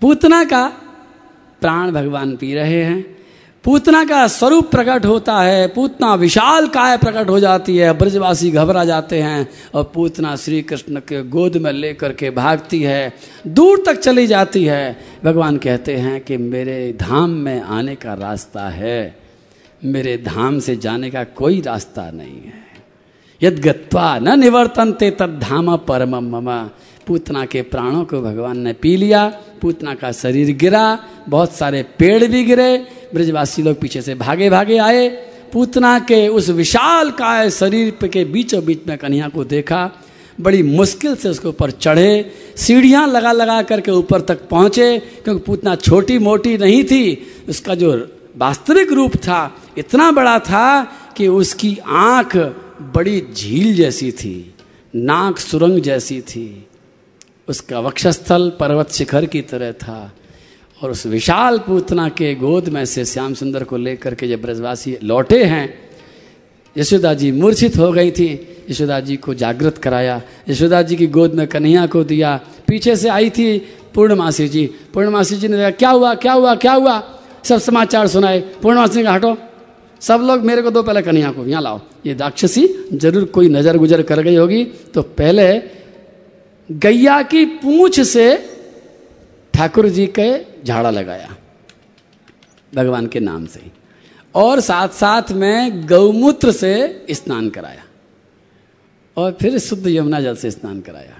पूतना का प्राण भगवान पी रहे हैं। पूतना का स्वरूप प्रकट होता है, पूतना विशाल काय प्रकट हो जाती है, ब्रजवासी घबरा जाते हैं और पूतना श्री कृष्ण के गोद में लेकर के भागती है, दूर तक चली जाती है। भगवान कहते हैं कि मेरे धाम में आने का रास्ता है, मेरे धाम से जाने का कोई रास्ता नहीं है। यद गत्वा न निवर्तनते तद धाम परम ममा। पूतना के प्राणों को भगवान ने पी लिया, पूतना का शरीर गिरा, बहुत सारे पेड़ भी गिरे, ब्रजवासी लोग पीछे से भागे भागे आए, पूतना के उस विशाल काय शरीर के बीचों बीच में कन्हैया को देखा, बड़ी मुश्किल से उसके ऊपर चढ़े, सीढ़ियाँ लगा लगा करके ऊपर तक पहुँचे, क्योंकि पूतना छोटी मोटी नहीं थी, उसका जो वास्तविक रूप था इतना बड़ा था कि उसकी आँख बड़ी झील जैसी थी, नाक सुरंग जैसी थी। उसका वक्षस्थल पर्वत शिखर की तरह था और उस विशाल पूतना के गोद में से श्याम सुंदर को लेकर के जब ब्रजवासी लौटे हैं, यशोदा जी मूर्छित हो गई थी। यशोदा जी को जागृत कराया। यशोदा जी की गोद में कन्हैया को दिया। पीछे से आई थी पूर्णमासी जी। पूर्णमासी जी ने देखा क्या हुआ? क्या हुआ? क्या हुआ? सब समाचार सुनाए। पूर्णमासी ने कहा, हटो। सब लोग मेरे को दो पहले कन्हैया को यहाँ लाओ। ये राक्षसी ज़रूर कोई नज़र गुजर कर गई होगी तो पहले गैया की पूंछ से ठाकुर जी के झाड़ा लगाया, भगवान के नाम से और साथ साथ में गौमूत्र से स्नान कराया और फिर शुद्ध यमुना जल से स्नान कराया।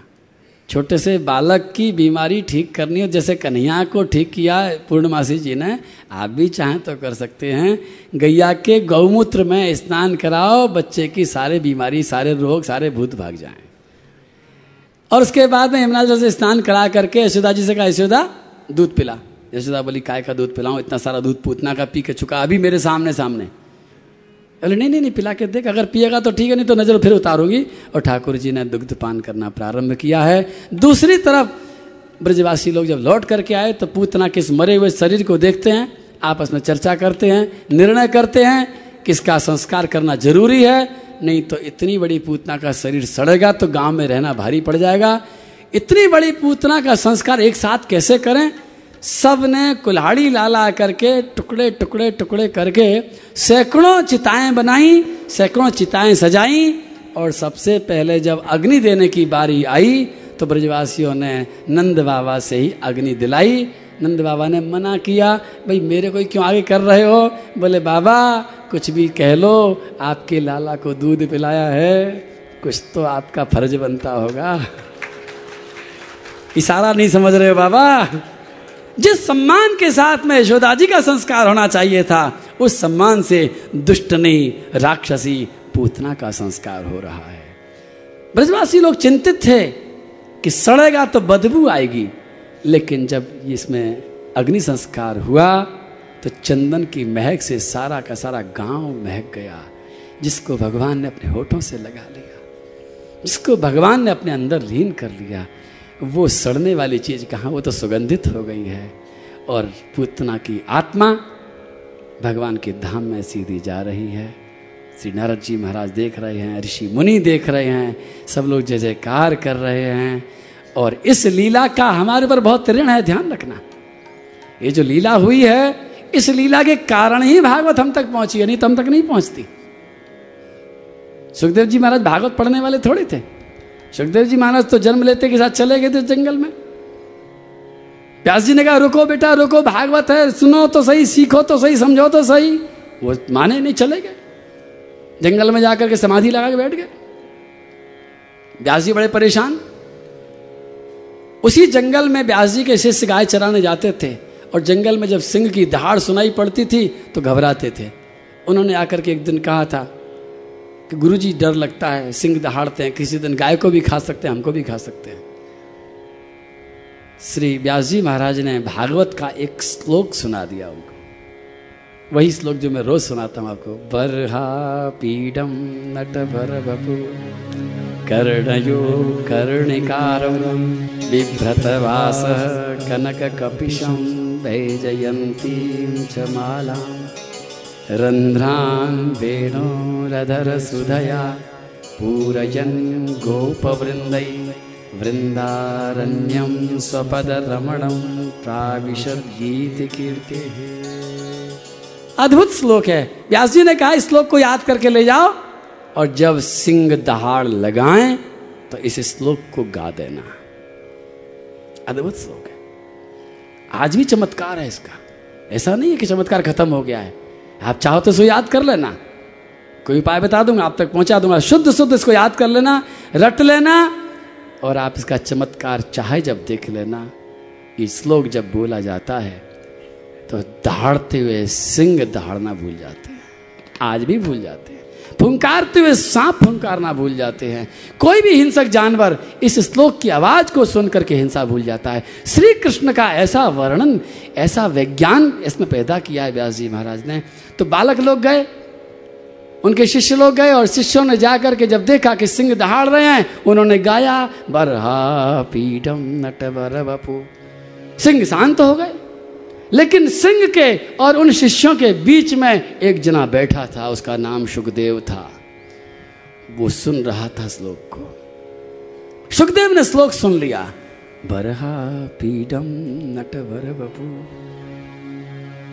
छोटे से बालक की बीमारी ठीक करनी हो, जैसे कन्हैया को ठीक किया, पूर्णमासी जी ने, आप भी चाहें तो कर सकते हैं। गैया के गौमूत्र में स्नान कराओ, बच्चे की सारे बीमारी, सारे रोग, सारे भूत भाग जाएँ। और उसके बाद में यमुना जल से स्नान करा करके यशोदा जी से कहा, यशोदा, दूध पिला। यशोदा बोली, काय का दूध पिलाऊं? इतना सारा दूध पूतना का पी के चुका, अभी मेरे सामने सामने। बोले, नहीं नहीं नहीं, पिला के देख, अगर पिएगा तो ठीक है, नहीं तो नज़र फिर उतारूँगी। और ठाकुर जी ने दुग्ध पान करना प्रारंभ किया है। दूसरी तरफ़ ब्रजवासी लोग जब लौट करके आए तो पूतना किस मरे हुए शरीर को देखते हैं, आपस में चर्चा करते हैं, निर्णय करते हैं, किसका संस्कार करना ज़रूरी है नहीं तो इतनी बड़ी पूतना का शरीर सड़ेगा तो गाँव में रहना भारी पड़ जाएगा। इतनी बड़ी पूतना का संस्कार एक साथ कैसे करें? सबने कुल्हाड़ी लाला करके, टुकड़े टुकड़े टुकड़े करके सैकड़ों चिताएँ बनाई, सैकड़ों चिताएँ सजाई और सबसे पहले जब अग्नि देने की बारी आई तो ब्रजवासियों ने नंद बाबा से ही अग्नि दिलाई। नंद बाबा ने मना किया, भाई मेरे को क्यों आगे कर रहे हो? बोले, बाबा कुछ भी कह लो, आपके लाला को दूध पिलाया है, कुछ तो आपका फ़र्ज़ बनता होगा। इशारा नहीं समझ रहे हो बाबा? जिस सम्मान के साथ में यशोदा जी का संस्कार होना चाहिए था, उस सम्मान से दुष्ट नहीं, राक्षसी पूतना का संस्कार हो रहा है। ब्रजवासी लोग चिंतित थे कि सड़ेगा तो बदबू आएगी, लेकिन जब इसमें अग्नि संस्कार हुआ तो चंदन की महक से सारा का सारा गाँव महक गया, जिसको भगवान ने अपने होठों से लगा लिया, जिसको भगवान ने अपने अंदर लीन कर लिया, वो सड़ने वाली चीज़ कहाँ, वो तो सुगंधित हो गई है। और पूतना की आत्मा भगवान के धाम में सीधी जा रही है। श्री नारद जी महाराज देख रहे हैं, ऋषि मुनि देख रहे हैं, सब लोग जय जयकार कर रहे हैं। और इस लीला का हमारे ऊपर बहुत ऋण है, ध्यान रखना। ये जो लीला हुई है इस लीला के कारण ही भागवत हम तक पहुँची नहीं तो हम तक नहीं पहुँचती। सुखदेव जी महाराज भागवत पढ़ने वाले थोड़े थे। सुखदेव जी महाराज तो जन्म लेते के साथ चले गए थे जंगल में। व्यास जी ने कहा, रुको बेटा, रुको, भागवत है, सुनो तो सही, सीखो तो सही, समझो तो सही। वो माने नहीं, चले गए। जंगल में जाकर के समाधि लगा के बैठ गए। व्यास जी बड़े परेशान। उसी जंगल में व्यास जी के शिष्य गाय चराने जाते थे। और जंगल में जब सिंह की दहाड़ सुनाई पड़ती थी तो घबराते थे। उन्होंने आकर के एक दिन कहा था कि गुरु जी डर लगता है, सिंह दहाड़ते हैं, किसी दिन गाय को भी खा सकते हैं, हमको भी खा सकते हैं। श्री व्यास जी महाराज ने भागवत का एक श्लोक सुना दिया उनको। वही श्लोक जो मैं रोज सुनाता हूँ आपको। बरहा पीडम नट भर बपु कर्णयो कर्णिकारवरम बिभ्रत वास कनक कपिशम वैजयंती च मालाम रन्ध्रान् वेणोरधर सुधया। पूरयन् गोपवृन्दै वृंदारण्यम स्वपद रमणम प्राविशद अद्भुत श्लोक है। व्यास जी ने कहा, इस श्लोक को याद करके ले जाओ और जब सिंह दहाड़ लगाएँ तो इस श्लोक को गा देना। अद्भुत श्लोक। आज भी चमत्कार है इसका। ऐसा नहीं है कि चमत्कार खत्म हो गया है। आप चाहो तो इसको याद कर लेना। कोई उपाय बता दूँगा, आप तक पहुँचा दूँगा। शुद्ध शुद्ध इसको याद कर लेना, रट लेना और आप इसका चमत्कार चाहे जब देख लेना। ये श्लोक जब बोला जाता है तो दहाड़ते हुए सिंह दहाड़ना भूल जाते हैं। आज भी भूल जाते हैं। फुंकारते हुए सांप फुंकारना भूल जाते हैं। कोई भी हिंसक जानवर इस श्लोक की आवाज़ को सुन करके हिंसा भूल जाता है। श्री कृष्ण का ऐसा वर्णन, ऐसा विज्ञान इसमें पैदा किया है व्यास जी महाराज ने। तो बालक लोग गए, उनके शिष्य लोग गए और शिष्यों ने जाकर के जब देखा कि सिंह दहाड़ रहे हैं, उन्होंने गाया, बरहा पीडम नट बर बपू सिंह शांत हो गए। लेकिन सिंह के और उन शिष्यों के बीच में एक जना बैठा था, उसका नाम सुखदेव था। वो सुन रहा था श्लोक को। सुखदेव ने श्लोक सुन लिया। बरहा पीडम नट बर बपू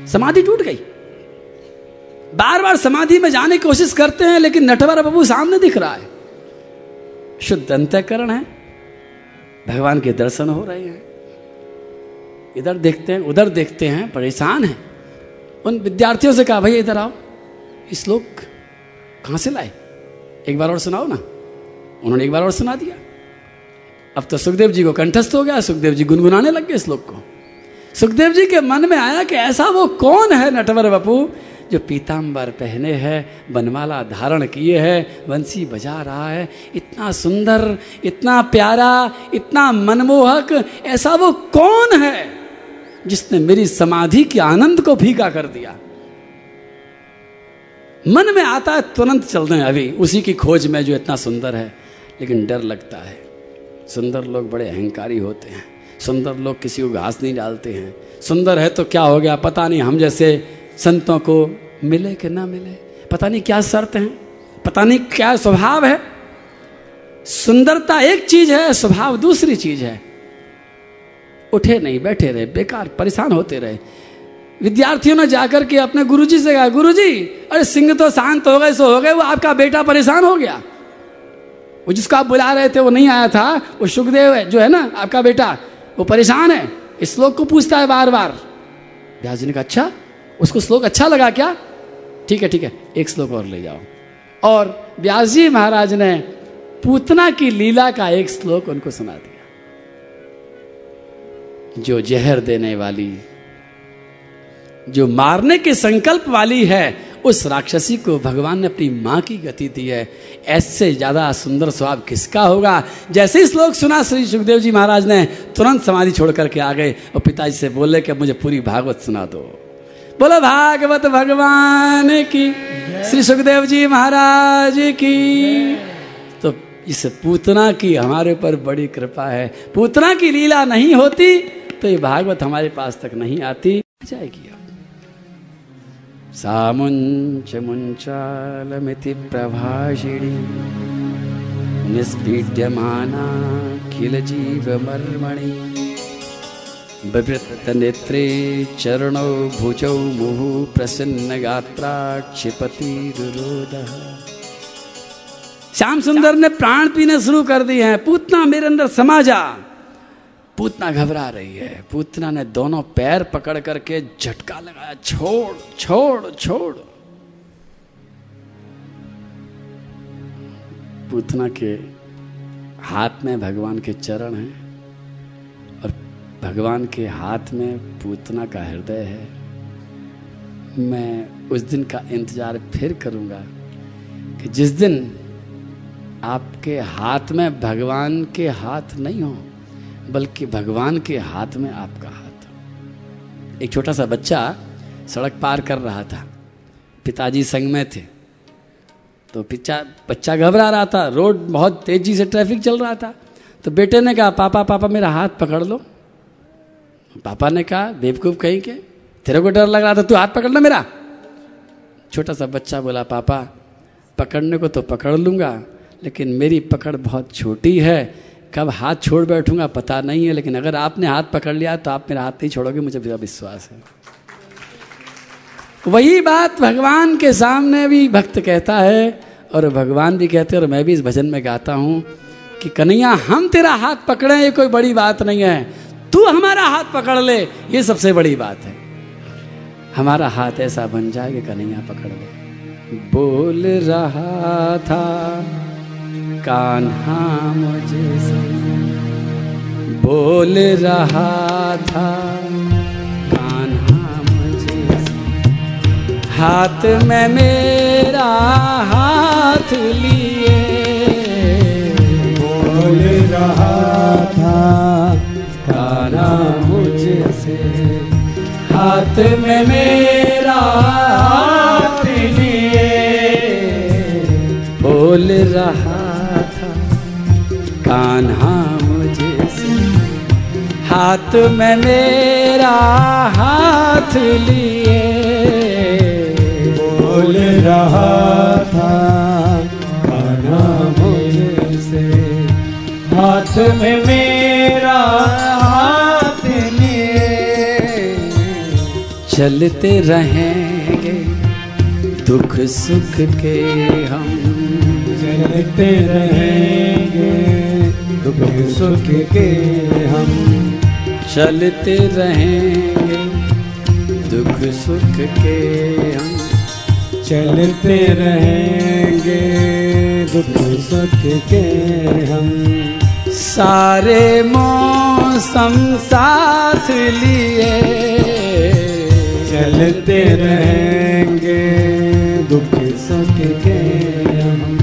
समाधि टूट गई। बार बार समाधि में जाने की कोशिश करते हैं, लेकिन नटवर बबू सामने दिख रहा है। शुद्ध अंत्यकरण है। भगवान के दर्शन हो रहे हैं। इधर देखते हैं, उधर देखते हैं, परेशान हैं। उन विद्यार्थियों से कहा भैया इधर आओ। श्लोक कहाँ से लाए? एक बार और सुनाओ ना। उन्होंने एक बार और सुना दिया। अब तो सुखदेव जी को कंठस्थ हो गया, सुखदेव जी गुनगुनाने लग गए श्लोक को। सुखदेव जी के मन में आया कि ऐसा वो कौन है नटवर बपू, जो पीताम्बर पहने हैं बनमाला धारण किए हैं, बंसी बजा रहा है। इतना सुंदर, इतना प्यारा, इतना मनमोहक, ऐसा वो कौन है? जिसने मेरी समाधि के आनंद को फीका कर दिया। मन में आता है, तुरंत चल हैं। अभी उसी की खोज में जो इतना सुंदर है, लेकिन डर लगता है। सुंदर लोग बड़े अहंकारी होते हैं। सुंदर लोग किसी को घास नहीं डालते हैं। सुंदर है तो क्या हो गया? पता नहीं, हम जैसे संतों को मिले कि ना मिले? पता नहीं क्या शर्त है? पता नहीं क्या स्वभाव है? सुंदरता एक चीज़ है, स्वभाव दूसरी चीज़ है। उठे नहीं, बैठे रहे, बेकार, परेशान होते रहे। विद्यार्थियों ने जाकर के अपने गुरुजी से कहा, गुरुजी, अरे सिंह तो शांत हो गए, सो हो गए, वो आपका बेटा परेशान हो गया। वो जिसको आप बुला रहे थे, वो नहीं आया था, वो सुखदेव है, जो है ना, आपका बेटा, वो परेशान है। इस श्लोक को पूछता है बार बार व्यास जी ने कहा अच्छा उसको श्लोक अच्छा लगा क्या? ठीक है ठीक है, एक श्लोक और ले जाओ। और व्यास जी महाराज ने पूतना की लीला का एक श्लोक उनको सुना दिया। जो जहर देने वाली, जो मारने के संकल्प वाली है, उस राक्षसी को भगवान ने अपनी माँ की गति दी है। ऐसे ज़्यादा सुंदर स्वभाव किसका होगा? जैसे ही श्लोक सुना श्री सुखदेव जी महाराज ने, तुरंत समाधि छोड़ करके आ गए और पिताजी से बोले कि मुझे पूरी भागवत सुना दो। बोलो, भागवत भगवान की, श्री सुखदेव जी महाराज की। तो इस पूतना की हमारे ऊपर बड़ी कृपा है। पूतना की लीला नहीं होती तो ये भागवत हमारे पास तक नहीं आती। जाएगी अब। सामुंच मुंचालमिति प्रभाषिणी निस्पीड्यमाना किल जीव मर्मणि विवृत्त नेत्रे चरणौ भुजौ मुहु प्रसन्न गात्रा क्षिपति श्याम सुंदर ने प्राण पीने शुरू कर दिए हैं, पूतना मेरे अंदर समा जा। पूतना घबरा रही है। पूतना ने दोनों पैर पकड़ करके झटका लगाया, छोड़ छोड़ छोड़। पूतना के हाथ में भगवान के चरण हैं और भगवान के हाथ में पूतना का हृदय है। मैं उस दिन का इंतज़ार फिर करूँगा कि जिस दिन आपके हाथ में भगवान के हाथ नहीं हो बल्कि भगवान के हाथ में आपका हाथ। एक छोटा सा बच्चा सड़क पार कर रहा था। पिताजी संग में थे। तो पिता बच्चा घबरा रहा था। रोड बहुत तेज़ी से ट्रैफ़िक चल रहा था। तो बेटे ने कहा, पापा पापा, मेरा हाथ पकड़ लो। पापा ने कहा, बेवकूफ़ कहीं के? तेरे को डर लग रहा था, तू हाथ पकड़ना मेरा। छोटा सा बच्चा बोला, पापा, पकड़ने को तो पकड़ लूँगा, लेकिन मेरी पकड़ बहुत छोटी है। कब हाथ छोड़ बैठूँगा पता नहीं है, लेकिन अगर आपने हाथ पकड़ लिया तो आप मेरा हाथ नहीं छोड़ोगे, मुझे पूरा विश्वास है। वही बात भगवान के सामने भी भक्त कहता है, और भगवान भी कहते हैं, और मैं भी इस भजन में गाता हूँ कि कन्हैया, हम तेरा हाथ पकड़े, ये कोई बड़ी बात नहीं है। तू हमारा हाथ पकड़ ले, ये सबसे बड़ी बात है। हमारा हाथ ऐसा बन जाए कि कन्हैया पकड़ ले। बोल रहा था कान्हा मुझे से बोल रहा था कान्हा मुझे से हाथ में मेरा हाथ लिए। बोल रहा था कान्हा मुझे से हाथ में मेरा हाथ लिए। बोल रहा कान्हा मुझे हाथ में मेरा हाथ लिए। बोल रहा था कान्हा मुझे से। हाथ में मेरा हाथ लिए। चलते रहेंगे दुख सुख के हम। चलते रहेंगे। दुख सुख के हम चलते रहेंगे, दुख सुख के हम चलते रहेंगे, दुख सुख के हम सारे मौसम साथ लिए चलते रहेंगे, दुख सुख के हम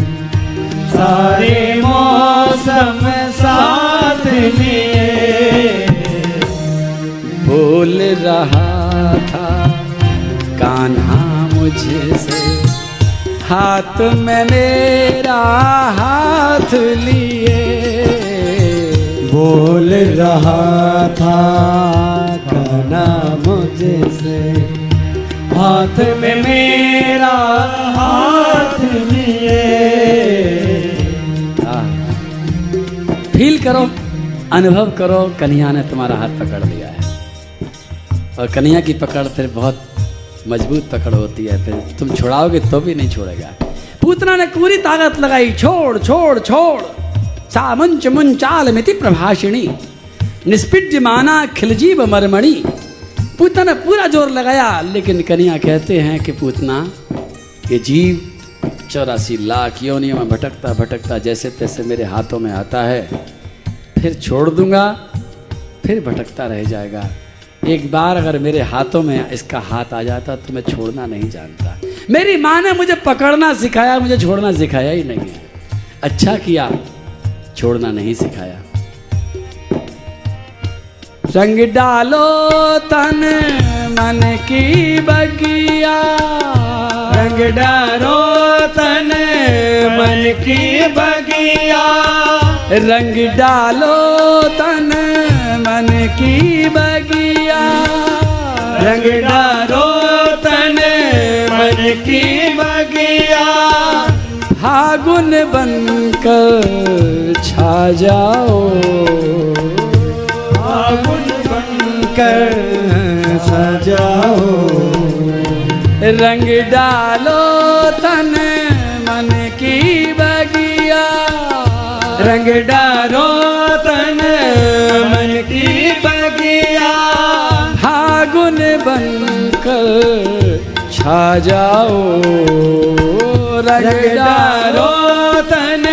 सारे मौसम साथ लिए। बोल रहा था, कान्हा मुझसे, हाथ में मेरा हाथ लिए। बोल रहा था काना मुझसे, हाथ में मेरा हाथ लिए। करो, अनुभव करो, कन्हैया ने तुम्हारा हाथ पकड़ लिया है। और कन्हैया की पकड़ फिर बहुत मज़बूत पकड़ होती है, फिर तुम छुड़ाओगे तो भी नहीं छोड़ेगा। पूतना ने पूरी ताकत लगाई, छोड़ छोड़ छोड़। सा मुंच मुंचाल मिति प्रभाषिणी, निष्पिड्य माना खिलजीव मरमणि। पूतना ने पूरा ज़ोर लगाया, लेकिन कन्हैया कहते हैं कि पूतना, ये जीव चौरासी लाख योनियों में भटकता भटकता जैसे तैसे मेरे हाथों में आता है। फिर छोड़ दूँगा, फिर भटकता रह जाएगा। एक बार अगर मेरे हाथों में इसका हाथ आ जाता तो मैं छोड़ना नहीं जानता। मेरी माँ ने मुझे पकड़ना सिखाया, मुझे छोड़ना सिखाया ही नहीं अच्छा किया, छोड़ना नहीं सिखाया। रंग डालो तन, मन की बगिया। रंग डालो तन, मन की बगिया। रंग डालो तन मन की बगिया। रंग डालो तन मन की बगिया। फागुन बनकर छा जाओ। फागुन बनकर सजाओ रंग डालो तन रंग डारो तन मन की बगिया फागुन बनकर छा जाओ। रंग रंग डारो तन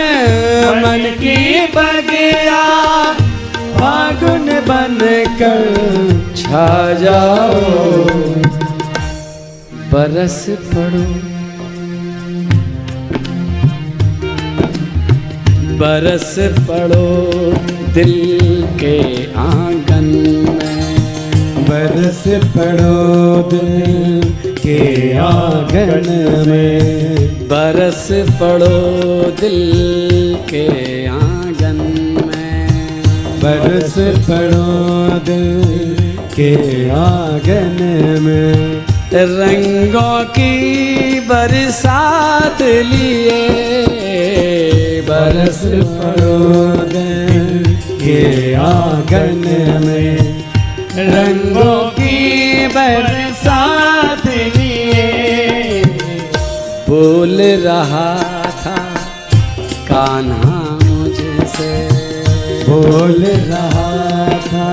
मन की बगिया फागुन बनकर छा जाओ। बरस पड़ो। बरस पड़ो दिल के आँगन में। बरस पड़ो दिल के आँगन में। बरस पड़ो दिल के आँगन में। बरस पड़ो दिल के आँगन में। रंगों की बरसात लिए बरस पड़ो दिल के आँगन में। रंगों की बरसात लिए बोल रहा था, कान्हा मुझसे। बोल रहा था,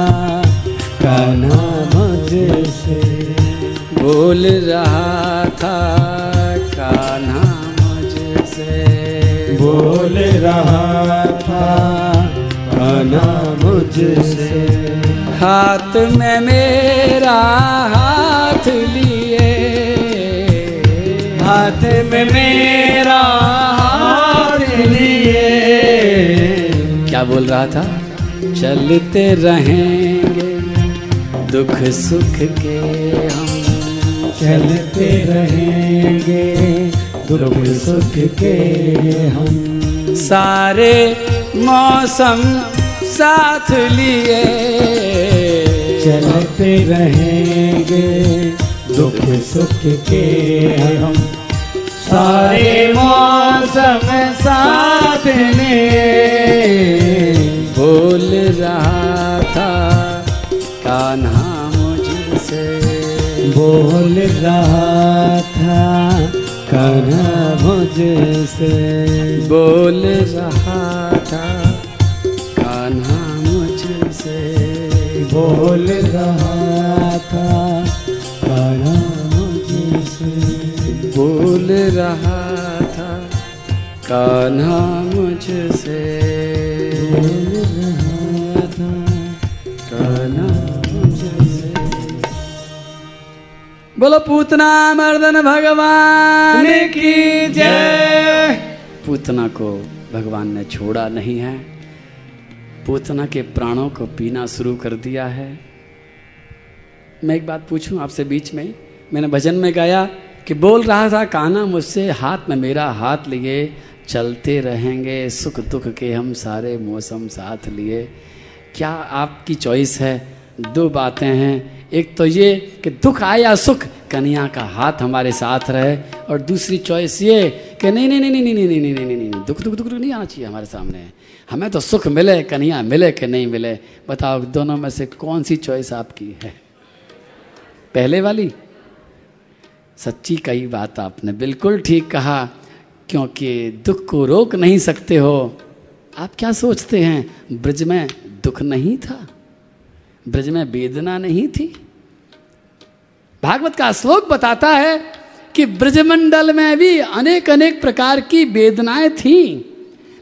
कान्हा मुझसे। बोल रहा था कान्हा मुझसे बोल रहा था कान्हा मुझसे हाथ में मेरा हाथ लिए। हाथ में मेरा हाथ लिए। क्या बोल रहा था? चलते रहेंगे दुख सुख के चलते रहेंगे दुख सुख के हम। सारे मौसम साथ लिए। चलते रहेंगे दुख सुख के हम। सारे मौसम साथ में बोल रहा था कान्हा मुझसे। बोल रहा था कान्हा मुझसे बोल रहा था कान्हा मुझसे बोल रहा था कान्हा मुझसे बोल रहा था कान्हा मुझसे बोलो पूतना मर्दन भगवान की जय। पूतना को भगवान ने छोड़ा नहीं है। पूतना के प्राणों को पीना शुरू कर दिया है। मैं एक बात पूछूँ आपसे बीच में? मैंने भजन में गाया कि बोल रहा था काना मुझसे हाथ में मेरा हाथ लिए चलते रहेंगे सुख दुख के हम सारे मौसम साथ लिए। क्या आपकी चॉइस है? दो बातें हैं। एक तो ये कि दुख आए या सुख कन्या का हाथ हमारे साथ रहे और दूसरी चॉइस ये कि नहीं नहीं नहीं नहीं नहीं नहीं नहीं नहीं नहीं नहीं दुख दुख दुख नहीं आना चाहिए हमारे सामने। हमें तो सुख मिले, कन्या मिले कि नहीं मिले। बताओ दोनों में से कौन सी चॉइस आपकी है? पहले वाली? सच्ची कही बात आपने बिल्कुल ठीक कहा, क्योंकि दुख को रोक नहीं सकते हो। आप क्या सोचते हैं? ब्रज में दुख नहीं था? ब्रज में वेदना नहीं थी? भागवत का श्लोक बताता है कि ब्रजमंडल में भी अनेक अनेक प्रकार की वेदनाएँ थी,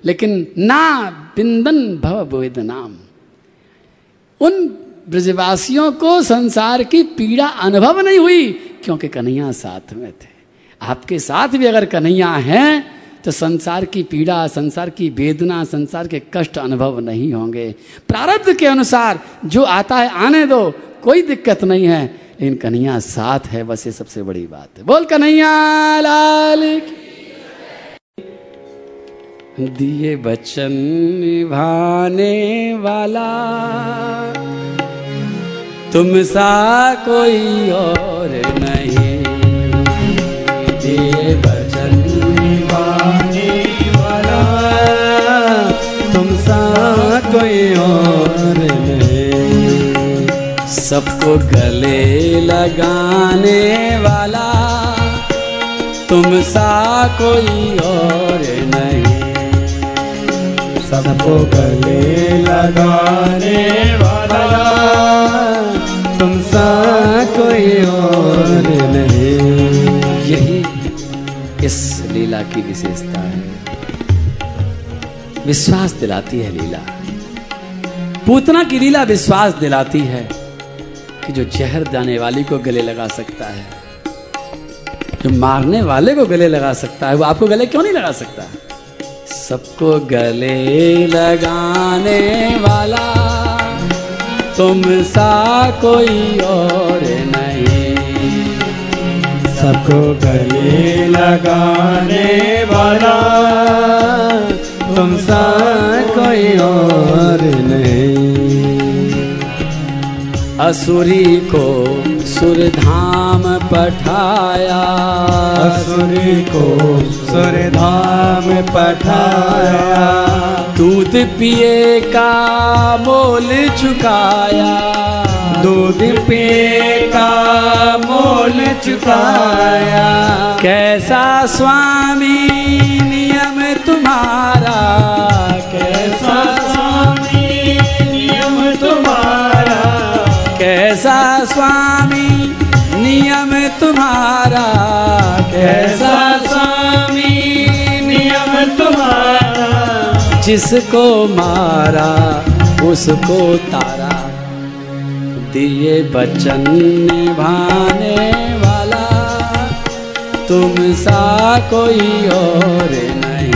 लेकिन ना बिंदन भव वेदनाम। उन ब्रजवासियों को संसार की पीड़ा अनुभव नहीं हुई, क्योंकि कन्हैया साथ में थे। आपके साथ भी अगर कन्हैया हैं तो संसार की पीड़ा, संसार की वेदना, संसार के कष्ट अनुभव नहीं होंगे। प्रारब्ध के अनुसार जो आता है, आने दो, कोई दिक्कत नहीं है। लेकिन कन्हैया साथ है, बस ये सबसे बड़ी बात है। बोल कन्हैया, लाल दिए बचन निभाने वाला तुम सा कोई और नहीं। दिए बचन निभाने वाला तुम सा कोई और सबको गले लगाने वाला। तुम सा कोई और नहीं। सबको गले लगाने वाला। तुम सा कोई और नहीं। यही इस लीला की विशेषता है। विश्वास दिलाती है लीला। पूतना की लीला विश्वास दिलाती है। कि जो जहर दाने वाली को गले लगा सकता है, जो मारने वाले को गले लगा सकता है, वो आपको गले क्यों नहीं लगा सकता? सबको गले लगाने वाला तुम सा कोई और नहीं। सबको गले लगाने वाला तुम सा कोई और नहीं। असुरी को सुरधाम पठाया। असुरी को सुरधाम पठाया। दूध पिए का मोल चुकाया। दूध पिए का मोल चुकाया। कैसा स्वामी नियम तुम्हारा। कैसा कैसा स्वामी, नियम तुम्हारा, कैसा स्वामी, नियम तुम्हारा। जिसको मारा, उसको तारा। दिए बचन निभाने वाला, तुम सा कोई और नहीं।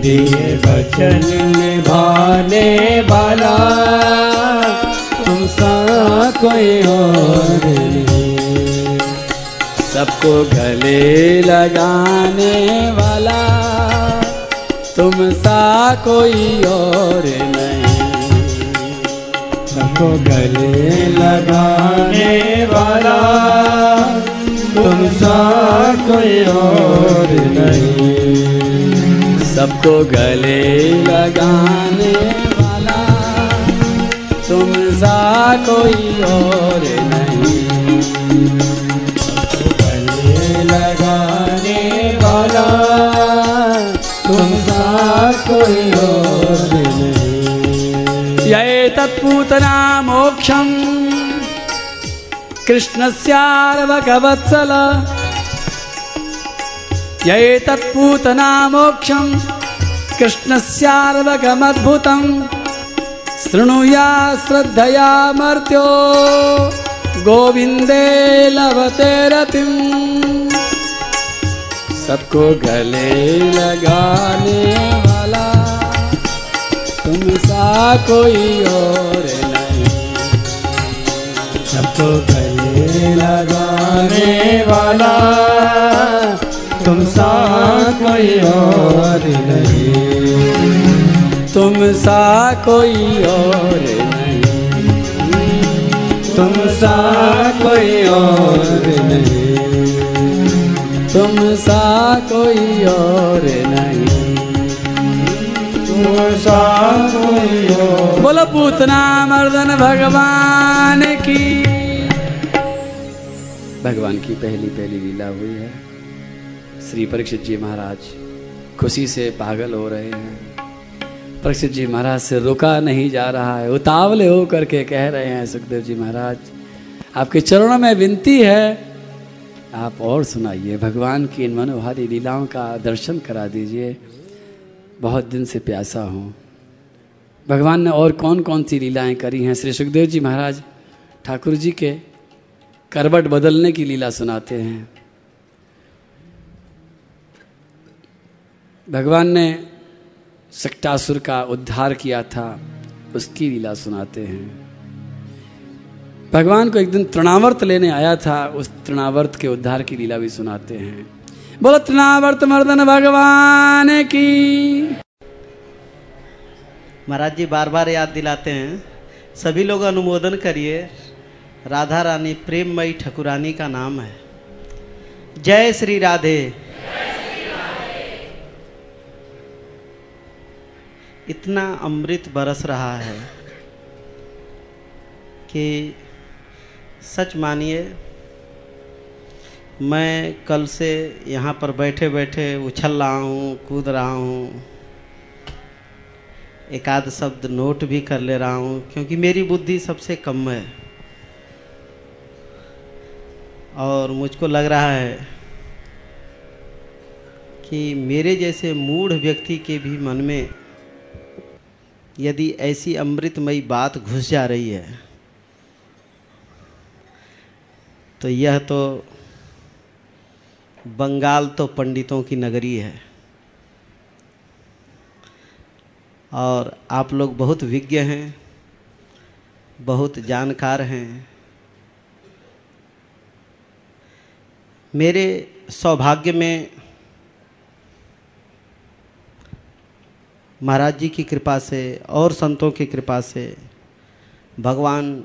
दिए बचन निभाने वाला। कोई और सबको गले लगाने वाला तुम सा कोई और नहीं। सबको गले लगाने वाला तुम सा कोई और नहीं। सबको गले लगाने कोई और नहीं। लगाने वाला, तुम कोई और नहीं। ये तत्पूतना मोक्षम। कृष्णस्यार्वकवत्सल ये तत्पूतना मोक्षम। शृणुया श्रद्धया मर्त्यो। गोविंदे लभते रतिम। सबको गले लगाने वाला। तुम सा कोई और नहीं। सबको गले लगाने वाला। तुम सा कोई और नहीं। तुम सा कोई और नहीं। तुम सा कोई और नहीं। तुम सा कोई और नहीं। तुम सा कोई और बोलो पूतना मर्दन भगवान की। भगवान की पहली पहली लीला हुई है। श्री परीक्षित जी महाराज खुशी से पागल हो रहे हैं। परीक्षित जी महाराज से रुका नहीं जा रहा है। उतावले हो करके कह रहे हैं, सुखदेव जी महाराज, आपके चरणों में विनती है। आप और सुनाइए। भगवान की इन मनोहारी लीलाओं का दर्शन करा दीजिए। बहुत दिन से प्यासा हूँ। भगवान ने और कौन कौन सी लीलाएँ करी हैं? श्री सुखदेव जी महाराज, ठाकुर जी के करवट बदलने की लीला सुनाते हैं। भगवान ने सक्टासुर का उद्धार किया था, उसकी लीला सुनाते हैं। भगवान को एक दिन तृणावर्त लेने आया था, उस तृणावर्त के उद्धार की लीला भी सुनाते हैं। बोलो, तृणावर्त मर्दन भगवान की। महाराज जी बार बार याद दिलाते हैं। सभी लोग अनुमोदन करिए। राधा रानी प्रेममयी ठकुरानी का नाम है। जय श्री राधे। इतना अमृत बरस रहा है कि सच मानिए, मैं कल से यहाँ पर बैठे बैठे उछल रहा हूँ, कूद रहा हूँ। एक आध शब्द नोट भी कर ले रहा हूँ, क्योंकि मेरी बुद्धि सबसे कम है। और मुझको लग रहा है कि मेरे जैसे मूढ़ व्यक्ति के भी मन में यदि ऐसी अमृतमयी बात घुस जा रही है तो यह तो बंगाल तो पंडितों की नगरी है। और आप लोग बहुत विज्ञ हैं, बहुत जानकार हैं। मेरे सौभाग्य में महाराज जी की कृपा से, और संतों की कृपा से, भगवान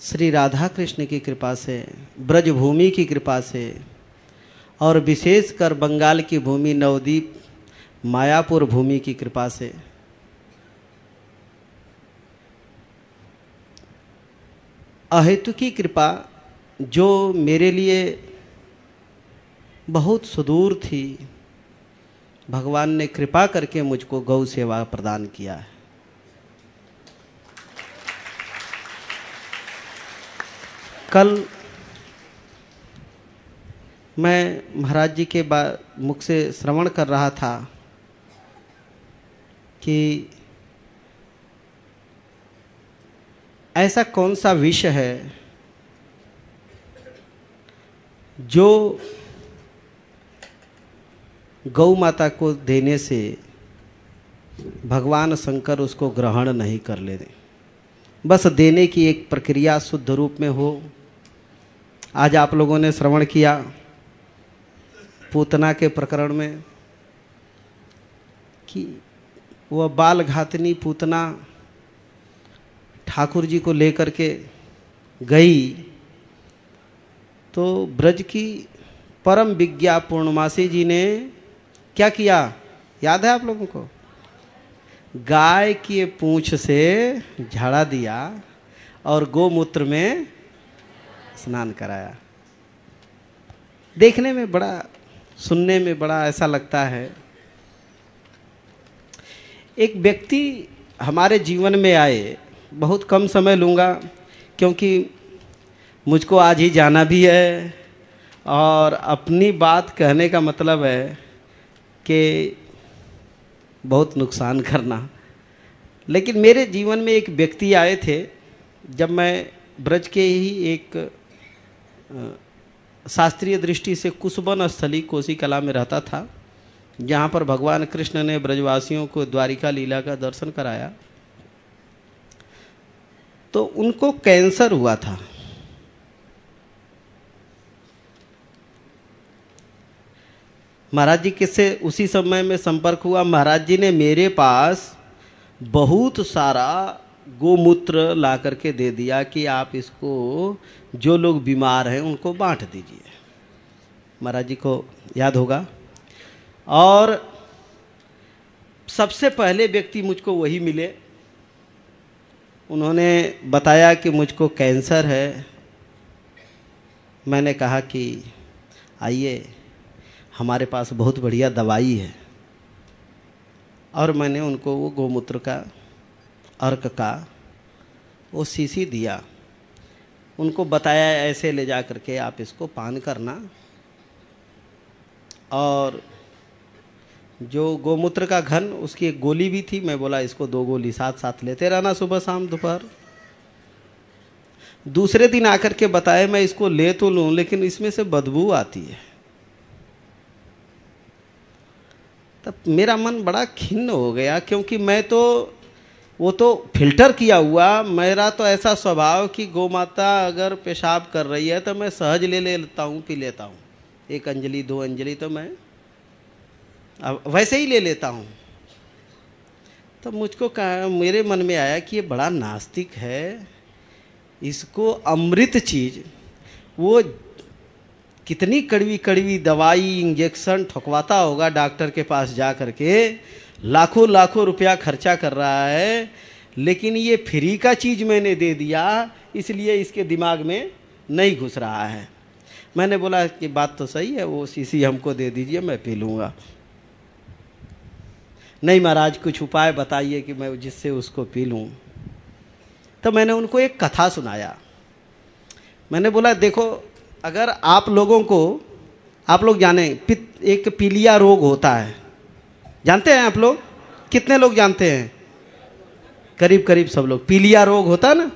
श्री राधा कृष्ण की कृपा से, ब्रजभूमि की कृपा से, और विशेषकर बंगाल की भूमि, नवदीप मायापुर भूमि की कृपा से। अहेतु की कृपा जो मेरे लिए बहुत सुदूर थी। भगवान ने कृपा करके मुझको गौ सेवा प्रदान किया है। कल मैं महाराज जी के मुख से श्रवण कर रहा था कि ऐसा कौन सा विषय है जो गौ माता को देने से भगवान शंकर उसको ग्रहण नहीं कर लेते। बस देने की एक प्रक्रिया शुद्ध रूप में हो। आज आप लोगों ने श्रवण किया पूतना के प्रकरण में कि वह बाल घातनी पूतना ठाकुर जी को लेकर के गई तो ब्रज की परम विज्ञा पूर्णमासी जी ने क्या किया? याद है आप लोगों को? गाय की पूंछ से झाड़ा दिया और गोमूत्र में स्नान कराया। देखने में बड़ा, सुनने में बड़ा ऐसा लगता है। एक व्यक्ति हमारे जीवन में आए, बहुत कम समय लूँगा, क्योंकि मुझको आज ही जाना भी है और अपनी बात कहने का मतलब है कि बहुत नुकसान करना। लेकिन मेरे जीवन में एक व्यक्ति आए थे, जब मैं ब्रज के ही एक शास्त्रीय दृष्टि से कुशबन स्थली कोसी कला में रहता था, जहाँ पर भगवान कृष्ण ने ब्रजवासियों को द्वारिका लीला का दर्शन कराया। तो उनको कैंसर हुआ था। महाराज जी, किससे? उसी समय में संपर्क हुआ। महाराज जी ने मेरे पास बहुत सारा गोमूत्र ला करके दे दिया कि आप इसको, जो लोग बीमार हैं, उनको बांट दीजिए। महाराज जी को याद होगा। और सबसे पहले व्यक्ति मुझको वही मिले। उन्होंने बताया कि मुझको कैंसर है। मैंने कहा कि, आइए हमारे पास बहुत बढ़िया दवाई है। और मैंने उनको वो गोमूत्र का, अर्क का, वो शीशी दिया। उनको बताया ऐसे ले जा करके आप इसको पान करना। और जो गोमूत्र का घन, उसकी एक गोली भी थी, मैं बोला इसको दो गोली साथ साथ लेते रहना सुबह शाम दोपहर। दूसरे दिन आकर के बताए मैं इसको ले तो लूँ, लेकिन इसमें से बदबू आती है। तब मेरा मन बड़ा खिन्न हो गया, क्योंकि मैं तो वो तो फ़िल्टर किया हुआ, मेरा तो ऐसा स्वभाव कि गौ माता अगर पेशाब कर रही है तो मैं सहज ले लेता हूँ, पी लेता हूँ। एक अंजलि, दो अंजलि तो मैं अब वैसे ही ले लेता हूँ। तो मुझको कहा मेरे मन में आया कि ये बड़ा नास्तिक है, इसको अमृत चीज़, वो कितनी कड़वी कड़वी दवाई इंजेक्शन ठुकवाता होगा डॉक्टर के पास जा करके लाखों लाखों रुपया खर्चा कर रहा है, लेकिन ये फ्री का चीज़ मैंने दे दिया, इसलिए इसके दिमाग में नहीं घुस रहा है। मैंने बोला कि बात तो सही है, वो शीशी हमको दे दीजिए, मैं पी लूँगा। नहीं महाराज, कुछ उपाय बताइए कि मैं जिससे उसको पी लूँ। तो मैंने उनको एक कथा सुनाया। मैंने बोला, देखो अगर आप लोगों को, आप लोग जाने, पित, एक पीलिया रोग होता है। जानते हैं आप लोग? कितने लोग जानते हैं? करीब करीब सब लोग। पीलिया रोग होता है ना?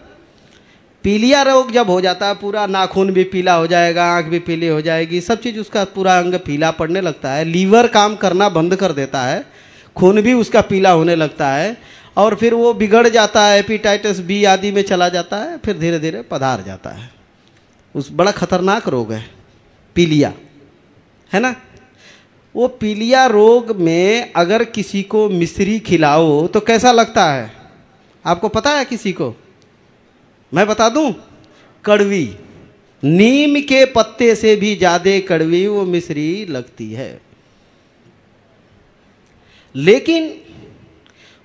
पीलिया रोग जब हो जाता है, पूरा नाखून भी पीला हो जाएगा, आँख भी पीली हो जाएगी, सब चीज़ उसका पूरा अंग पीला पड़ने लगता है। लीवर काम करना बंद कर देता है, खून भी उसका पीला होने लगता है, और फिर वो बिगड़ जाता है एपिटाइटिस बी आदि में चला जाता है, फिर धीरे धीरे पधार जाता है। उस बड़ा खतरनाक रोग है, पीलिया। है ना? वो पीलिया रोग में अगर किसी को मिश्री खिलाओ तो कैसा लगता है? आपको पता है किसी को? मैं बता दूँ? कड़वी। नीम के पत्ते से भी ज़्यादा कड़वी वो मिश्री लगती है। लेकिन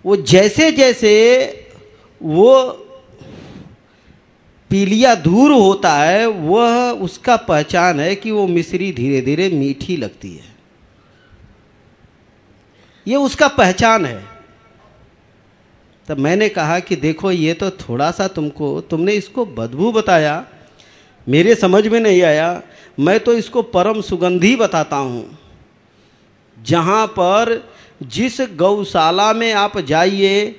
वो जैसे जैसे वो पीलिया दूर होता है, वह उसका पहचान है कि वो मिश्री धीरे धीरे मीठी लगती है। ये उसका पहचान है। तब मैंने कहा कि देखो, ये तो थोड़ा सा तुमको, तुमने इसको बदबू बताया। मेरे समझ में नहीं आया। मैं तो इसको परम सुगंधी बताता हूँ। जहाँ पर जिस गौशाला में आप जाइए,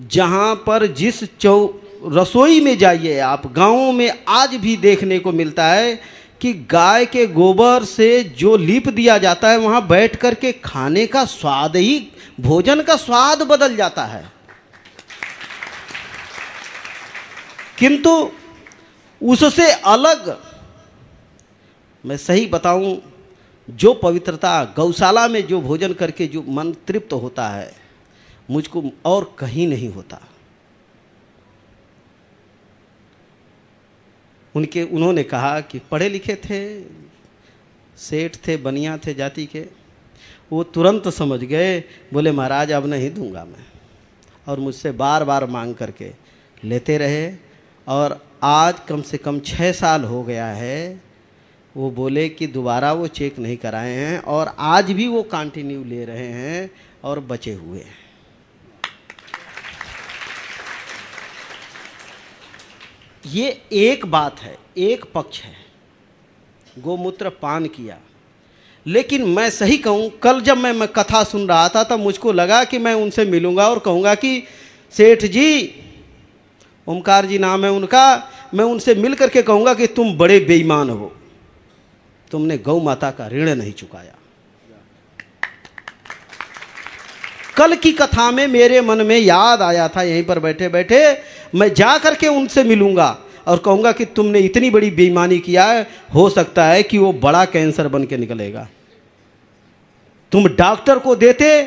जहाँ पर जिस चौ रसोई में जाइए आप, गाँवों में आज भी देखने को मिलता है कि गाय के गोबर से जो लीप दिया जाता है, वहाँ बैठ कर के खाने का स्वाद ही, भोजन का स्वाद बदल जाता है। किंतु उससे अलग, मैं सही बताऊँ, जो पवित्रता गौशाला में जो भोजन करके जो मन तृप्त होता है, मुझको और कहीं नहीं होता। उनके, उन्होंने कहा कि पढ़े लिखे थे, सेठ थे, बनिया थे जाति के, वो तुरंत समझ गए, बोले, महाराज, अब नहीं दूँगा मैं। और मुझसे बार बार मांग करके लेते रहे, और आज कम से कम छः साल हो गया है, वो बोले कि दोबारा वो चेक नहीं कराए हैं, और आज भी वो कंटिन्यू ले रहे हैं, और बचे हुए हैं। ये एक बात है एक पक्ष है। गोमूत्र पान किया। लेकिन मैं सही कहूँ कल जब मैं, मैं कथा सुन रहा था तब मुझको लगा कि मैं उनसे मिलूँगा और कहूँगा कि सेठ जी ओमकार जी नाम है उनका मैं उनसे मिल करके कहूँगा कि तुम बड़े बेईमान हो। तुमने गौ माता का ऋण नहीं चुकाया। कल की कथा में मेरे मन में याद आया था, यहीं पर बैठे बैठे मैं जा करके उनसे मिलूँगा और कहूँगा कि तुमने इतनी बड़ी बेईमानी किया है, हो सकता है कि वो बड़ा कैंसर बन के निकलेगा। तुम डॉक्टर को देते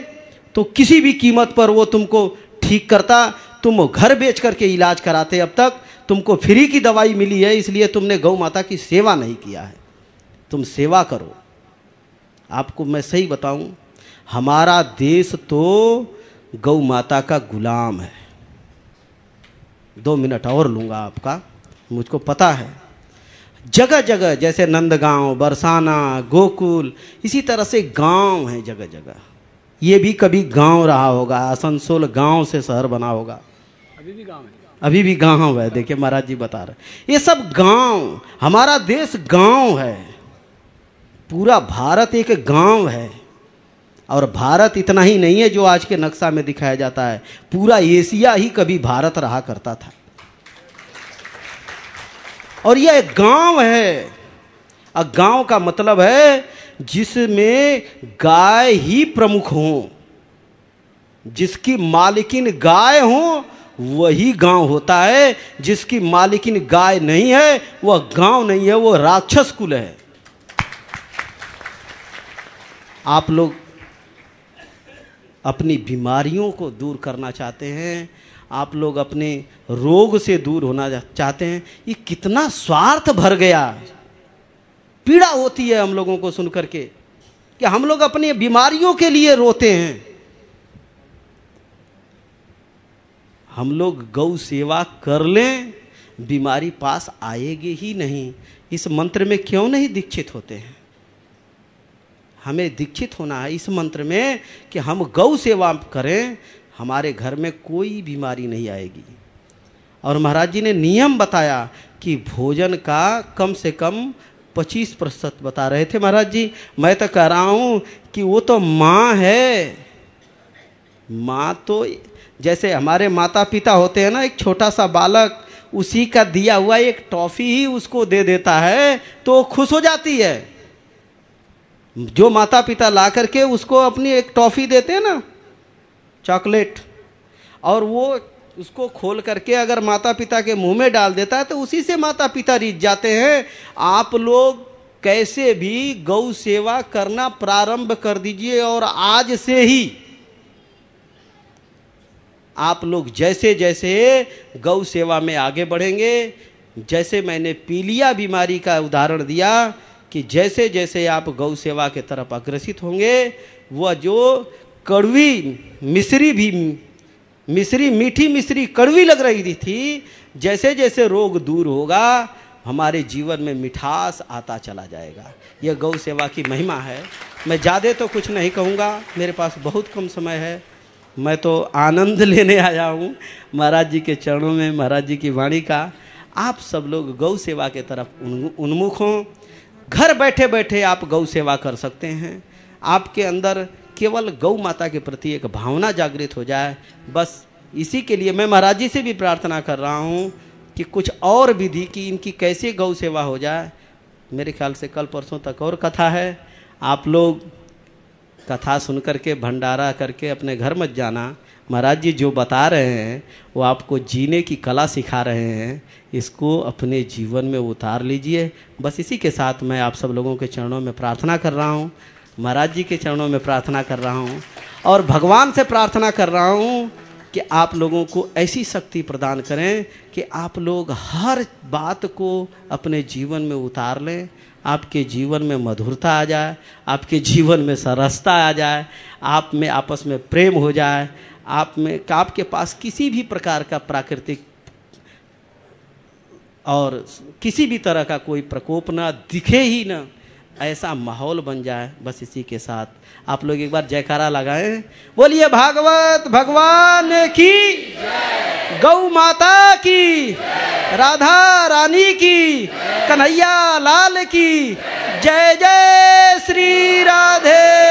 तो किसी भी कीमत पर वो तुमको ठीक करता, तुम घर बेच करके इलाज कराते अब तक, तुमको फ्री की दवाई मिली है, इसलिए तुमने गौ माता की सेवा नहीं किया है। तुम सेवा करो। आपको मैं सही बताऊँ हमारा देश तो गौ माता का गुलाम है। दो मिनट और लूँगा आपका मुझको पता है। जगह जगह जैसे नंदगांव बरसाना गोकुल इसी तरह से गाँव है जगह जगह ये भी कभी गाँव रहा होगा आसनसोल गाँव से शहर बना होगा। अभी भी गाँव है। अभी भी गाँव है देखिए महाराज जी बता रहे ये सब गाँव हमारा देश गाँव है। पूरा भारत एक गाँव है। और भारत इतना ही नहीं है जो आज के नक्शा में दिखाया जाता है। पूरा एशिया ही कभी भारत रहा करता था। और यह एक गाँव है। और गाँव का मतलब है जिसमें गाय ही प्रमुख हो। जिसकी मालिकिन गाय हो, वही गाँव होता है। जिसकी मालिकिन गाय नहीं है, वह गाँव नहीं है, वो राक्षस कुल है। आप लोग अपनी बीमारियों को दूर करना चाहते हैं, आप लोग अपने रोग से दूर होना चाहते हैं। ये कितना स्वार्थ भर गया। पीड़ा होती है हम लोगों को सुन करके कि हम लोग अपनी बीमारियों के लिए रोते हैं। हम लोग गौ सेवा कर लें, बीमारी पास आएगी ही नहीं। इस मंत्र में क्यों नहीं दीक्षित होते हैं? हमें दीक्षित होना है इस मंत्र में कि हम गौ सेवा करें, हमारे घर में कोई बीमारी नहीं आएगी। और महाराज जी ने नियम बताया कि भोजन का कम से कम पच्चीस प्रतिशत बता रहे थे महाराज जी। मैं तो कह रहा हूँ कि वो तो माँ है। माँ तो जैसे हमारे माता पिता होते हैं ना, एक छोटा सा बालक, उसी का दिया हुआ एक टॉफी ही उसको दे देता है तो खुश हो जाती है। जो माता पिता ला करके उसको अपनी एक टॉफी देते हैं ना, चॉकलेट, और वो उसको खोल करके अगर माता पिता के मुँह में डाल देता है तो उसी से माता पिता रीत जाते हैं। आप लोग कैसे भी गौ सेवा करना प्रारंभ कर दीजिए, और आज से ही आप लोग जैसे जैसे गौ सेवा में आगे बढ़ेंगे, जैसे मैंने पीलिया बीमारी का उदाहरण दिया कि जैसे जैसे आप गौ सेवा के तरफ़ अग्रसित होंगे, वह जो कड़वी मिश्री भी, मिश्री, मीठी मिश्री कड़वी लग रही थी, जैसे जैसे रोग दूर होगा, हमारे जीवन में मिठास आता चला जाएगा। यह गौ सेवा की महिमा है। मैं ज़्यादा तो कुछ नहीं कहूँगा। मेरे पास बहुत कम समय है। मैं तो आनंद लेने आया हूँ महाराज जी के चरणों में, महाराज जी की वाणी का। आप सब लोग गौ सेवा के तरफ़ उन्मुख हों। घर बैठे बैठे आप गौ सेवा कर सकते हैं। आपके अंदर केवल गौ माता के प्रति एक भावना जागृत हो जाए। बस इसी के लिए मैं महाराज जी से भी प्रार्थना कर रहा हूँ कि कुछ और विधि की इनकी कैसे गौ सेवा हो जाए। मेरे ख्याल से कल परसों तक और कथा है। आप लोग कथा सुन करके भंडारा करके अपने घर मत जाना। महाराज जी जो बता रहे हैं, वो आपको जीने की कला सिखा रहे हैं, इसको अपने जीवन में उतार लीजिए। बस इसी के साथ मैं आप सब लोगों के चरणों में प्रार्थना कर रहा हूँ। महाराज जी के चरणों में प्रार्थना कर रहा हूँ और भगवान से प्रार्थना कर रहा हूँ कि आप लोगों को ऐसी शक्ति प्रदान करें कि आप लोग हर बात को अपने जीवन में उतार लें। आपके जीवन में मधुरता आ जाए, आपके जीवन में सरसता आ जाए, आप में आपस में प्रेम हो जाए आप में आपके पास किसी भी प्रकार का प्राकृतिक और किसी भी तरह का कोई प्रकोप ना दिखे ही ना, ऐसा माहौल बन जाए, बस इसी के साथ। आप लोग एक बार जयकारा लगाएँ। बोलिए, भागवत भगवान की गौ माता की, राधा रानी की, कन्हैया लाल की, जय जय श्री राधे।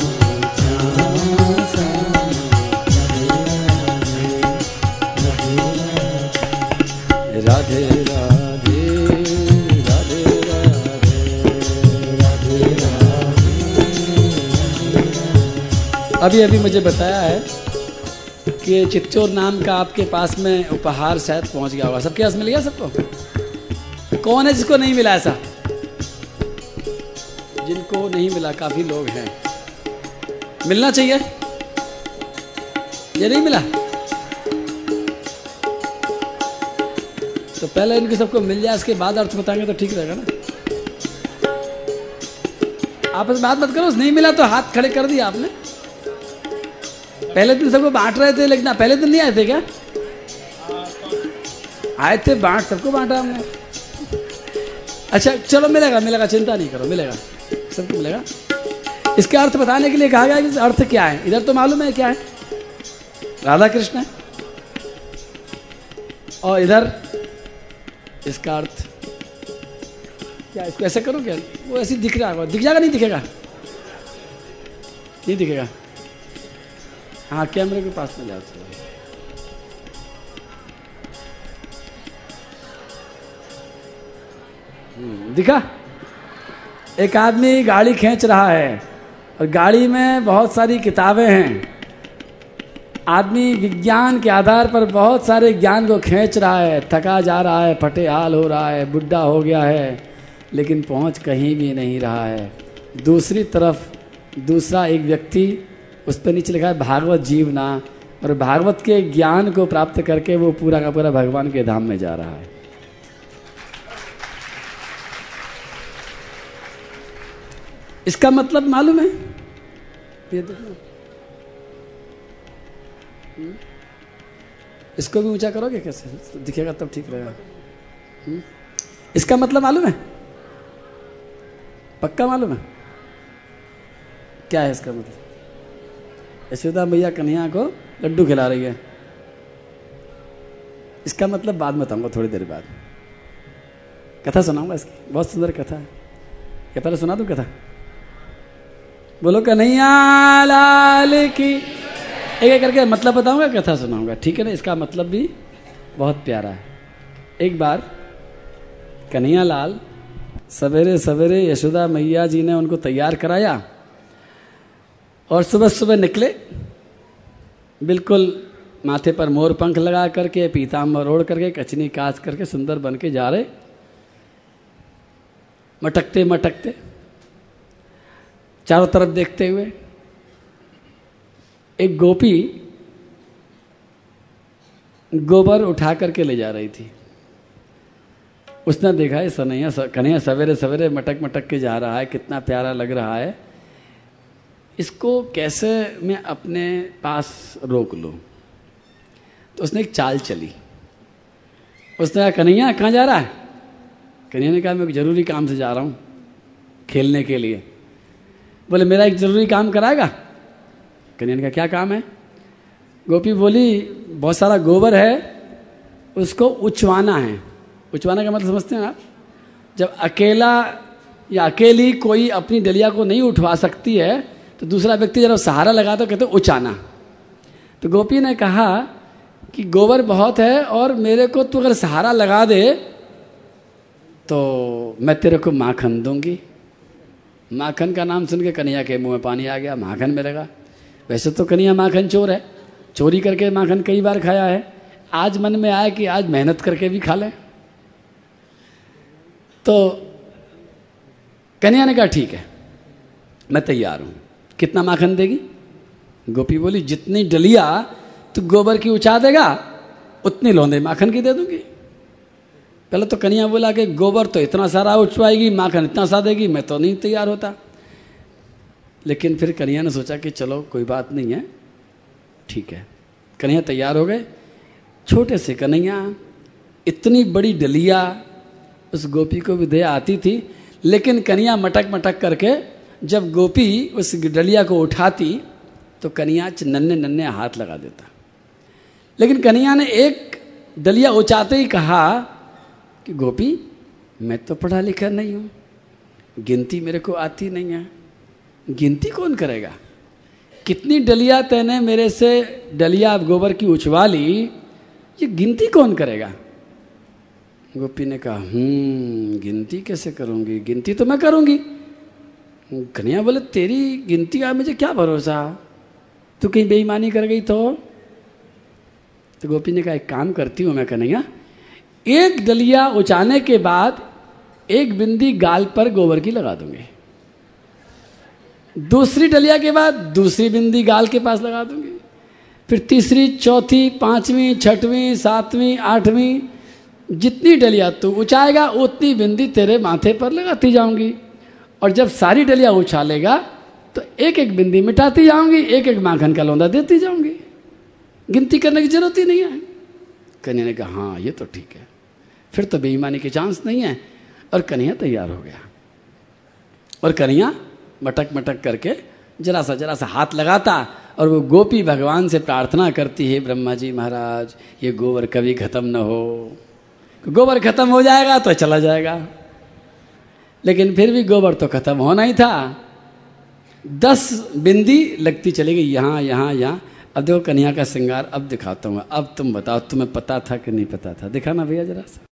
अभी अभी मुझे बताया है कि चित्तौर नाम का आपके पास में उपहार शायद पहुँच गया होगा। सबके पास मिल गया सबको? कौन है जिसको नहीं मिला ऐसा? जिनको नहीं मिला, काफ़ी लोग हैं। मिलना चाहिए? ये नहीं मिला? तो पहले इनके सबको मिल जाए, इसके बाद अर्थ बताएँगे तो ठीक रहेगा ना। आपस में बात मत करो, नहीं मिला तो हाथ खड़े कर दिया आपने। पहले दिन सबको बांट रहे थे, लेकिन पहले दिन नहीं आए थे क्या? आए थे, बांट, सबको बांटा हमने। अच्छा चलो, मिलेगा मिलेगा, चिंता नहीं करो, मिलेगा। सबको मिलेगा। इसके अर्थ बताने के लिए कहा गया कि अर्थ क्या है? इधर तो मालूम है क्या है? राधा कृष्ण है। और इधर इसका अर्थ क्या इसको ऐसे करो क्या? वो ऐसे दिख रहा होगा। दिख जाएगा, नहीं दिखेगा? नहीं दिखेगा। हाँ कैमरे के पास में जाओ चलो हम्म, दिखा? एक आदमी गाड़ी खींच रहा है और गाड़ी में बहुत सारी किताबें हैं। आदमी विज्ञान के आधार पर बहुत सारे ज्ञान को खींच रहा है। थका जा रहा है फटे हाल हो रहा है बुढ़ा हो गया है लेकिन पहुँच कहीं भी नहीं रहा है। दूसरी तरफ़ दूसरा एक व्यक्ति उस पर नीचे लिखा है, भागवत जीवना और भागवत के ज्ञान को प्राप्त करके वो पूरा का पूरा भगवान के धाम में जा रहा है। इसका मतलब मालूम है? ये देखो। हम्म? इसको भी ऊँचा करोगे कैसे? दिखेगा तब ठीक रहेगा। हम्म? इसका मतलब मालूम है? पक्का मालूम है? क्या है इसका मतलब? यशोदा मैया कन्हैया को लड्डू खिला रही है। इसका मतलब बाद में बताऊँगा थोड़ी देर बाद। कथा सुनाऊँगा इसकी। बहुत सुंदर कथा है। क्या पहले सुना दूँ कथा? बोलो, कन्हैया लाल की एक एक करके मतलब बताऊँगा, कथा सुनाऊँगा। ठीक है ना? इसका मतलब भी बहुत प्यारा है। एक बार कन्हैया लाल सवेरे सवेरे यशोदा मैया जी ने उनको तैयार कराया। और सुबह सुबह निकले, बिल्कुल माथे पर मोर पंख लगा करके पीताम्बर ओढ़ करके, कचनी काच करके, सुंदर बन के जा रहे। मटकते मटकते, चारों तरफ़ देखते हुए, एक गोपी गोबर उठा करके ले जा रही थी। उसने देखा है सनैया कन्हैया सवेरे सवेरे मटक मटक के जा रहा है, कितना प्यारा लग रहा है। इसको कैसे मैं अपने पास रोक लूँ? तो उसने एक चाल चली। उसने कहा, कन्हैया, कहाँ जा रहा है? कन्हैया ने कहा, मैं ज़रूरी काम से जा रहा हूँ, खेलने के लिए। बोले, मेरा एक ज़रूरी काम कराएगा? कन्हैया ने कहा, क्या काम है? गोपी बोली, बहुत सारा गोबर है, उसको उछवाना है। उछवाना का मतलब समझते हैं आप? जब अकेला या अकेली कोई अपनी डलिया को नहीं उठवा सकती है तो दूसरा व्यक्ति जब सहारा लगा तो कहते उचाना। तो गोपी ने कहा कि, गोबर बहुत है और मेरे को तू अगर सहारा लगा दे तो मैं तेरे को माखन दूँगी। माखन का नाम सुन के कन्हैया के मुँह में पानी आ गया, माखन मिलेगा। वैसे तो कन्हैया माखन चोर है, चोरी करके माखन कई बार खाया है। आज मन में आया कि आज मेहनत करके भी खा लें। तो कन्हैया ने कहा, ठीक है, मैं तैयार हूँ। कितना माखन देगी? गोपी बोली, जितनी डलिया तू गोबर की उछा देगा, उतनी लौंदे माखन की दे दूँगी। पहले तो कन्हैया बोला कि गोबर तो इतना सारा उछवाएगी, माखन इतना सा देगी, मैं तो नहीं तैयार होता। लेकिन फिर कन्हैया ने सोचा कि चलो, कोई बात नहीं है, ठीक है। कन्हैया तैयार हो गए। छोटे से कन्हैया, इतनी बड़ी डलिया, उस गोपी को भी दे आती थी, लेकिन कन्हैया मटक मटक करके जब गोपी उस डलिया को उठाती तो कन्हैया नन्हे नन्हे हाथ लगा देता। लेकिन कन्हैया ने एक डलिया उचाते ही कहा कि, गोपी, मैं तो पढ़ा लिखा नहीं हूँ। गिनती मेरे को आती नहीं है। गिनती कौन करेगा? कितनी डलिया तेने मेरे से डलिया गोबर की उछवा ली ये गिनती कौन करेगा? गोपी ने कहा हम्म गिनती कैसे करूँगी? गिनती तो मैं करूँगी। कन्हैया बोले, तेरी गिनती का मुझे क्या भरोसा? तू कहीं बेईमानी कर गई तो? तो गोपी ने कहा, एक काम करती हूँ मैं, कन्हैया। एक डलिया उचाने के बाद एक बिंदी गाल पर गोबर की लगा दूँगी। दूसरी डलिया के बाद दूसरी बिंदी गाल के पास लगा दूँगी। फिर तीसरी, चौथी, पांचवी, छठवीं, सातवीं, आठवीं, जितनी डलिया तू उचाएगा, उतनी बिंदी तेरे माथे पर लगाती जाऊँगी। और जब सारी डलिया उछालेगा तो एक एक बिंदी मिटाती जाऊँगी एक एक माखन का लौंदा देती जाऊँगी। गिनती करने की ज़रूरत ही नहीं है। कन्या ने कहा हाँ ये तो ठीक है। फिर तो बेईमानी के चांस नहीं है। और कन्हैया तैयार हो गया। और कन्हैया मटक मटक करके जरा सा जरा सा हाथ लगाता और वो गोपी भगवान से प्रार्थना करती, है ब्रह्मा जी महाराज, ये गोबर कभी खत्म न हो। गोबर खत्म हो जाएगा तो चला जाएगा। लेकिन फिर भी गोबर तो खत्म होना ही था। दस बिंदी लगती चली गई, यहाँ यहाँ यहाँ। अब देखो कन्या का श्रृंगार, अब दिखाता हूँ अब तुम बताओ, तुम्हें पता था कि नहीं पता था? दिखाना भैया जरा सा।